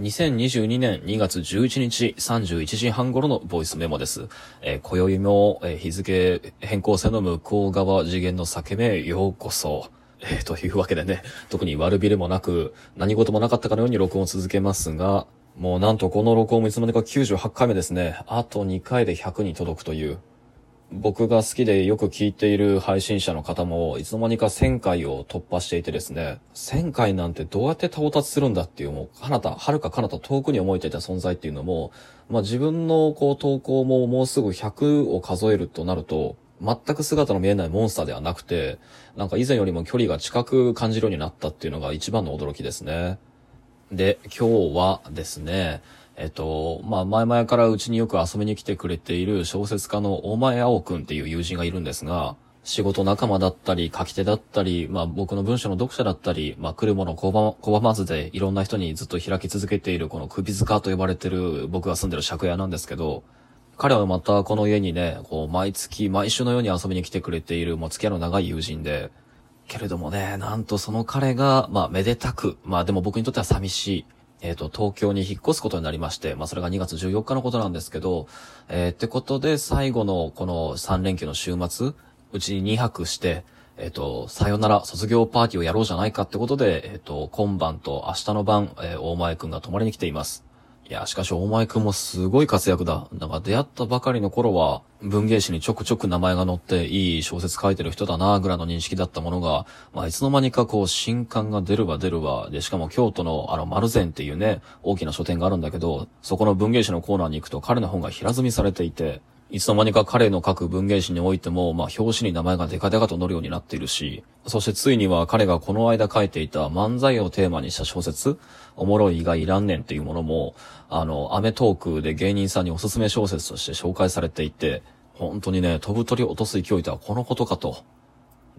2022年2月11日31時半頃のボイスメモです。えー、今宵も、えー日付変更線の向こう側次元の裂け目へようこそ。えーというわけでね、特に悪びれもなく、何事もなかったかのように録音を続けますが、もうなんとこの録音もいつまでか98回目ですね。あと2回で100に届くという。僕が好きでよく聞いている配信者の方も、いつの間にか1000回を突破していてですね、1000回なんてどうやって到達するんだっていう、もう、かなた、はるかかなた遠くに思えていた存在っていうのも、まあ自分のこう投稿ももうすぐ100を数えるとなると、全く姿の見えないモンスターではなくて、なんか以前よりも距離が近く感じるようになったっていうのが一番の驚きですね。で、今日はですね、えっと、まあ、前々からうちによく遊びに来てくれている小説家の大前青くんっていう友人がいるんですが、仕事仲間だったり、書き手だったり、まあ僕の文章の読者だったり、まあ来るもの拒ま拒まずでいろんな人にずっと開き続けているこの首塚と呼ばれてる僕が住んでる借家なんですけど、彼はまたこの家にね、こう毎月毎週のように遊びに来てくれているもう付き合いの長い友人で、けれどもね、なんとその彼が、まあめでたく、まあでも僕にとっては寂しい、えっ、と、東京に引っ越すことになりまして、まあそれが2月14日のことなんですけど、えーってことで最後のこの3連休の週末、うちに2泊して、えっ、と、さよなら卒業パーティーをやろうじゃないかってことで、えっ、と、今晩と明日の晩、えー大前くんが泊まりに来ています。いや、しかし、お前くんもすごい活躍だ。なんか出会ったばかりの頃は、文芸誌にちょくちょく名前が載って、いい小説書いてる人だな、ぐらいの認識だったものが、まあ、いつの間にかこう、新刊が出るわ出るわ。で、しかも京都の、あの、丸善っていうね、大きな書店があるんだけど、そこの文芸誌のコーナーに行くと、彼の本が平積みされていて、いつの間にか彼の書く文芸誌においても、まあ、表紙に名前がデカデカと載るようになっているし、そしてついには彼がこの間書いていた漫才をテーマにした小説、おもろい以外いらんねんっていうものも、あの、アメトークで芸人さんにおすすめ小説として紹介されていて、本当にね、飛ぶ鳥を落とす勢いとはこのことかと。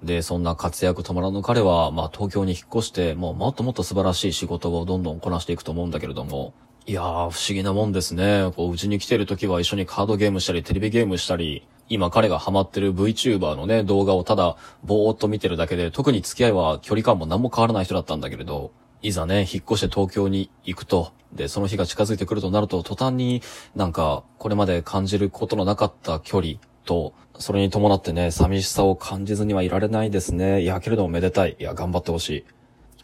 で、そんな活躍止まらぬ彼は、まあ東京に引っ越して、もうもっともっと素晴らしい仕事をどんどんこなしていくと思うんだけれども、いやー、不思議なもんですね。こう、うちに来てる時は一緒にカードゲームしたり、テレビゲームしたり、今彼がハマってる VTuber のね、動画をただ、ぼーっと見てるだけで、特に付き合いは距離感も何も変わらない人だったんだけれど、いざね、引っ越して東京に行くと、で、その日が近づいてくるとなると、途端になんか、これまで感じることのなかった距離と、それに伴ってね、寂しさを感じずにはいられないですね。いや、けれどもめでたい。いや、頑張ってほしい。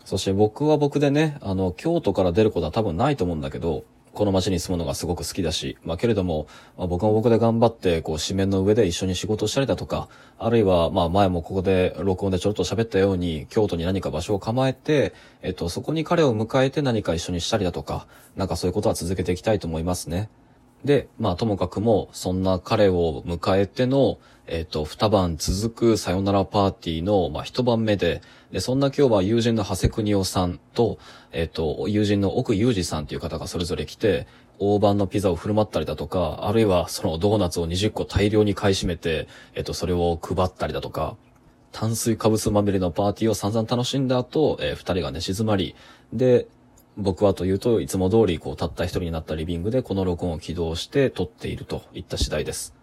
そして僕は僕でね、あの、京都から出ることは多分ないと思うんだけど、この街に住むのがすごく好きだし、まあけれども、まあ、僕も僕で頑張って、こう、紙面の上で一緒に仕事したりだとか、あるいは、まあ前もここで録音でちょろっと喋ったように、京都に何か場所を構えて、えっと、そこに彼を迎えて何か一緒にしたりだとか、なんかそういうことは続けていきたいと思いますね。で、まあ、ともかくも、そんな彼を迎えての、えっ、と、二晩続くさよならパーティーの、まあ、一晩目で、で、そんな今日は友人の長谷邦夫さんと、えっ、と、友人の奥裕二さんという方がそれぞれ来て、大判のピザを振る舞ったりだとか、あるいはそのドーナツを20個大量に買い占めて、えっ、と、それを配ったりだとか、炭水化物まみれのパーティーを散々楽しんだ後、えー二人が寝静まり、で、僕はというといつも通りこうたった一人になったリビングでこの録音を起動して撮っているといった次第です。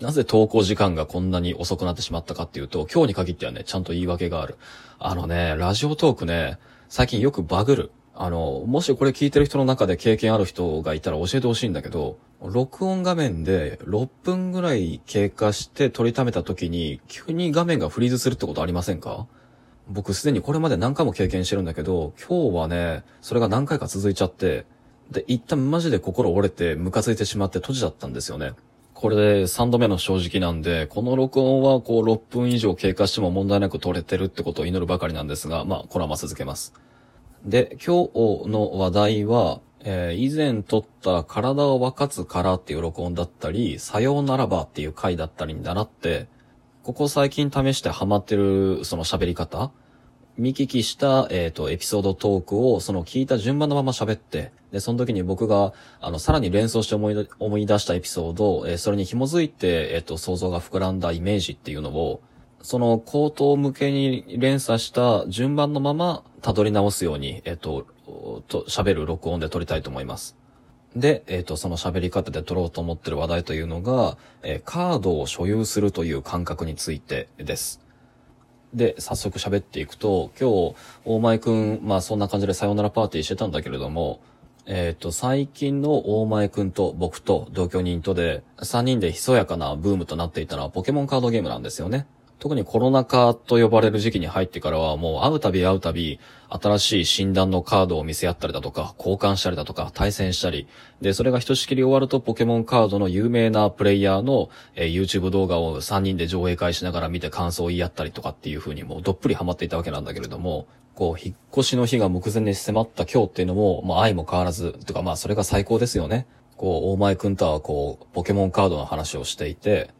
なぜ投稿時間がこんなに遅くなってしまったかっていうと、今日に限ってはね、ちゃんと言い訳がある。あのね、ラジオトークね、最近よくバグる。あの、もしこれ聞いてる人の中で経験ある人がいたら教えてほしいんだけど、録音画面で6分ぐらい経過して撮りためた時に、急に画面がフリーズするってことありませんか？僕すでにこれまで何回も経験してるんだけど、今日はね、それが何回か続いちゃって、で、一旦マジで心折れてムカついてしまって閉じちゃったんですよね。これで3度目の正直なんで、この録音はこう6分以上経過しても問題なく撮れてるってことを祈るばかりなんですが、まあ、これはま続けます。で、今日の話題は、えー以前撮った体を分かつからっていう録音だったり、さようならばっていう回だったりに習って、ここ最近試してハマってるその喋り方見聞きした、えっ、と、エピソードトークを、その聞いた順番のまま喋って、で、その時に僕が、あの、さらに連想して思い出思い出したエピソード、えーそれに紐づいて、えっ、と、想像が膨らんだイメージっていうのを、その口頭向けに連鎖した順番のまま、辿り直すように、えっ、と、と、喋る録音で撮りたいと思います。で、えっ、と、その喋り方で撮ろうと思ってる話題というのが、えーカードを所有するという感覚についてです。で、早速喋っていくと、今日、大前くん、まあそんな感じでさよならパーティーしてたんだけれども、えっ、と、最近の大前くんと僕と同居人とで、3人でひそやかなブームとなっていたのはポケモンカードゲームなんですよね。特にコロナ禍と呼ばれる時期に入ってからはもう会うたび会うたび新しい診断のカードを見せ合ったりだとか交換したりだとか対戦したり。でそれがひとしきり終わるとポケモンカードの有名なプレイヤーの、えー YouTube 動画を3人で上映会しながら見て感想を言い合ったりとかっていう風にもうどっぷりハマっていたわけなんだけれどもこう引っ越しの日が目前に迫った今日っていうのもまあ愛も変わらずとかまあそれが最高ですよね。こう大前くんとはこうポケモンカードの話をしていて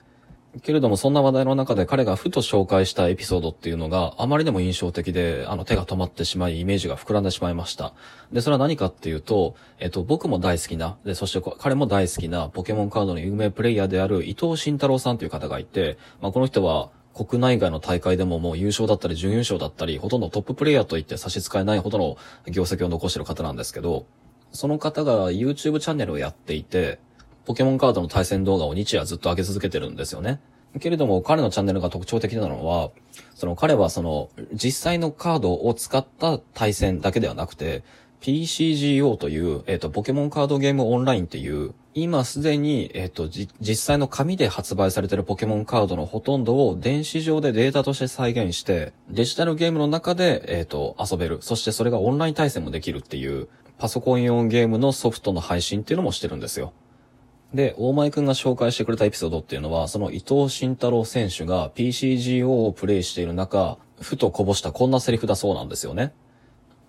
けれども、そんな話題の中で彼がふと紹介したエピソードっていうのがあまりにも印象的で、あの手が止まってしまい、イメージが膨らんでしまいました。で、それは何かっていうと、えっと、僕も大好きな、で、そして彼も大好きなポケモンカードの有名プレイヤーである伊藤慎太郎さんという方がいて、まあ、この人は、国内外の大会でももう優勝だったり準優勝だったり、ほとんどトッププレイヤーといって差し支えないほどの業績を残している方なんですけど、その方が YouTube チャンネルをやっていて、ポケモンカードの対戦動画を日夜ずっと上げ続けてるんですよね。けれども彼のチャンネルが特徴的なのは、その彼はその実際のカードを使った対戦だけではなくて、PCGO という、えっ、と、ポケモンカードゲームオンラインっていう、今すでに、えっ、と、実際の紙で発売されてるポケモンカードのほとんどを電子上でデータとして再現して、デジタルゲームの中で、えっ、と、遊べる。そしてそれがオンライン対戦もできるっていう、パソコン用ゲームのソフトの配信っていうのもしてるんですよ。で、大前くんが紹介してくれたエピソードっていうのは、その伊藤慎太郎選手が PCGO をプレイしている中、ふとこぼしたこんなセリフだそうなんですよね。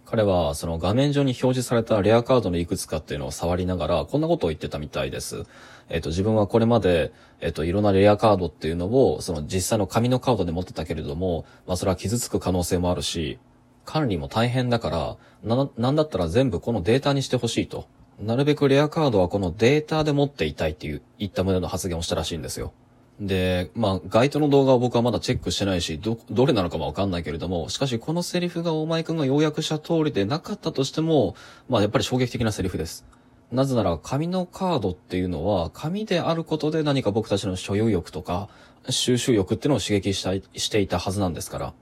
彼はその画面上に表示されたレアカードのいくつかっていうのを触りながら、こんなことを言ってたみたいです。えっ、と、自分はこれまで、えっ、と、いろんなレアカードっていうのを、その実際の紙のカードで持ってたけれども、まあそれは傷つく可能性もあるし、管理も大変だから、な、なんだったら全部このデータにしてほしいと。なるべくレアカードはこのデータで持っていたいっていう、言った旨の発言をしたらしいんですよ。で、まあ、該当の動画を僕はまだチェックしてないし、ど、どれなのかもわかんないけれども、しかしこのセリフが大前くんが要約した通りでなかったとしても、まあ、やっぱり衝撃的なセリフです。なぜなら、紙のカードっていうのは、紙であることで何か僕たちの所有欲とか、収集欲っていうのを刺激したい、していたはずなんですから。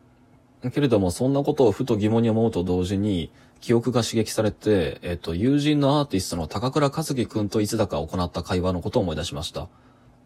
けれども、そんなことをふと疑問に思うと同時に、記憶が刺激されて、えっと、友人のアーティストの高倉和樹くんといつだか行った会話のことを思い出しました。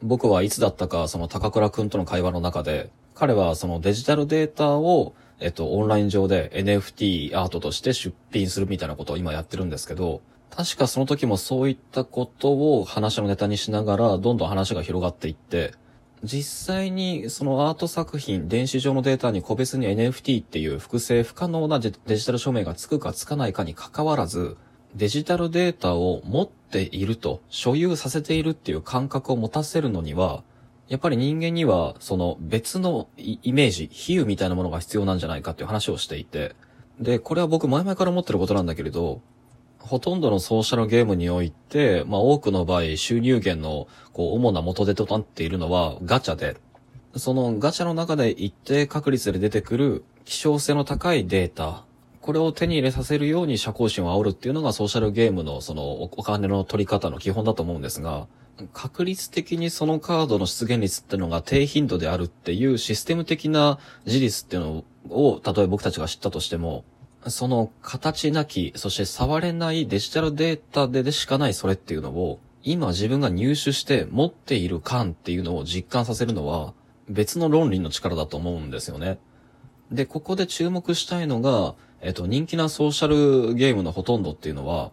僕はいつだったか、その高倉くんとの会話の中で、彼はそのデジタルデータを、えっと、オンライン上で NFT アートとして出品するみたいなことを今やってるんですけど、確かその時もそういったことを話のネタにしながら、どんどん話が広がっていって、実際にそのアート作品、電子上のデータに個別に NFT っていう複製不可能なデジタル署名がつくかつかないかに関わらず、デジタルデータを持っていると、所有させているっていう感覚を持たせるのには、やっぱり人間にはその別のイイメージ、比喩みたいなものが必要なんじゃないかっていう話をしていて、で、これは僕前々から思ってることなんだけれど、ほとんどのソーシャルゲームにおいて、まあ多くの場合収入源のこう主な元手となっているのはガチャで、そのガチャの中で一定確率で出てくる希少性の高いデータ、これを手に入れさせるように社交心を煽るっていうのがソーシャルゲームのそのお金の取り方の基本だと思うんですが、確率的にそのカードの出現率っていうのが低頻度であるっていうシステム的な事実っていうのを、例えば僕たちが知ったとしても、その形なき、そして触れないデジタルデータででしかないそれっていうのを、今自分が入手して持っている感っていうのを実感させるのは、別の論理の力だと思うんですよね。で、ここで注目したいのが、えっと、人気なソーシャルゲームのほとんどっていうのは、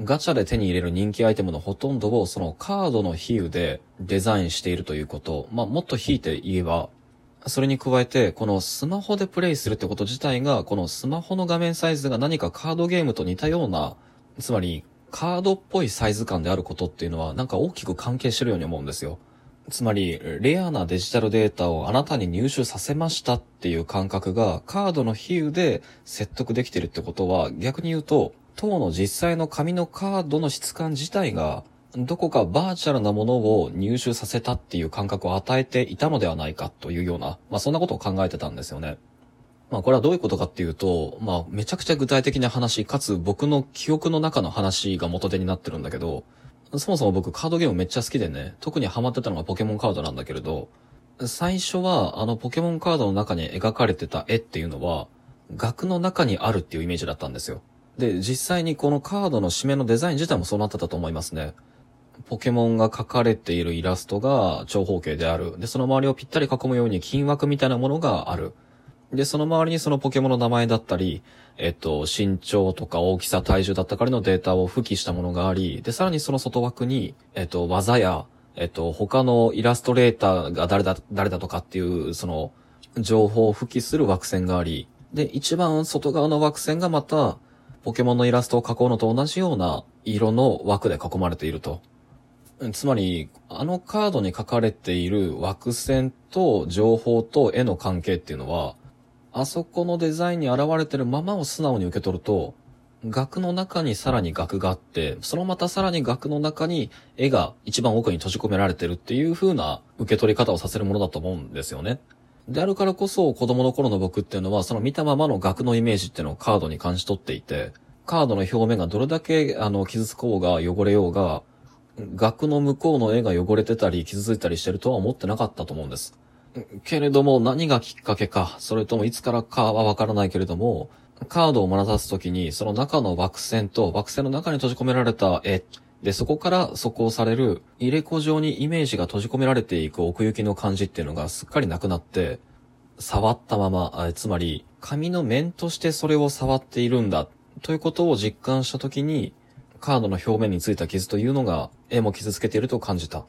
ガチャで手に入れる人気アイテムのほとんどをそのカードの比喩でデザインしているということ。まあ、もっと引いて言えば、それに加えて、このスマホでプレイするってこと自体が、このスマホの画面サイズが何かカードゲームと似たような、つまり、カードっぽいサイズ感であることっていうのは、なんか大きく関係してるように思うんですよ。つまり、レアなデジタルデータをあなたに入手させましたっていう感覚が、カードの比喩で説得できてるってことは、逆に言うと、当の実際の紙のカードの質感自体が、どこかバーチャルなものを入手させたっていう感覚を与えていたのではないかというような、まあそんなことを考えてたんですよね。まあこれはどういうことかっていうと、まあめちゃくちゃ具体的な話、かつ僕の記憶の中の話が元手になってるんだけど、そもそも僕カードゲームめっちゃ好きでね、特にハマってたのがポケモンカードなんだけれど、最初はあのポケモンカードの中に描かれてた絵っていうのは、額の中にあるっていうイメージだったんですよ。で、実際にこのカードの締めのデザイン自体もそうなってたと思いますね。ポケモンが描かれているイラストが長方形である。で、その周りをぴったり囲むように金枠みたいなものがある。で、その周りにそのポケモンの名前だったり、えっと、身長とか大きさ、体重だったかりのデータを付記したものがあり、で、さらにその外枠に、えっと、技や、えっと、他のイラストレーターが誰だ、誰だとかっていう、その、情報を付記する枠線があり、で、一番外側の枠線がまた、ポケモンのイラストを囲うのと同じような色の枠で囲まれていると。つまり、あのカードに書かれている枠線と情報と絵の関係っていうのは、あそこのデザインに現れてるままを素直に受け取ると、額の中にさらに額があって、そのまたさらに額の中に絵が一番奥に閉じ込められてるっていう風な受け取り方をさせるものだと思うんですよね。であるからこそ子供の頃の僕っていうのはその見たままの額のイメージっていうのをカードに感じ取っていて、カードの表面がどれだけあの傷つこうが汚れようが、額の向こうの絵が汚れてたり傷ついたりしてるとは思ってなかったと思うんです。けれども何がきっかけか、それともいつからかはわからないけれども、カードをまなざすときに、その中の枠線と枠線の中に閉じ込められた絵、で、そこから素行される、入れ子状にイメージが閉じ込められていく奥行きの感じっていうのがすっかりなくなって、触ったまま、つまり、紙の面としてそれを触っているんだ、ということを実感したときに、カードの表面についた傷というのが、絵も傷つけていると感じた。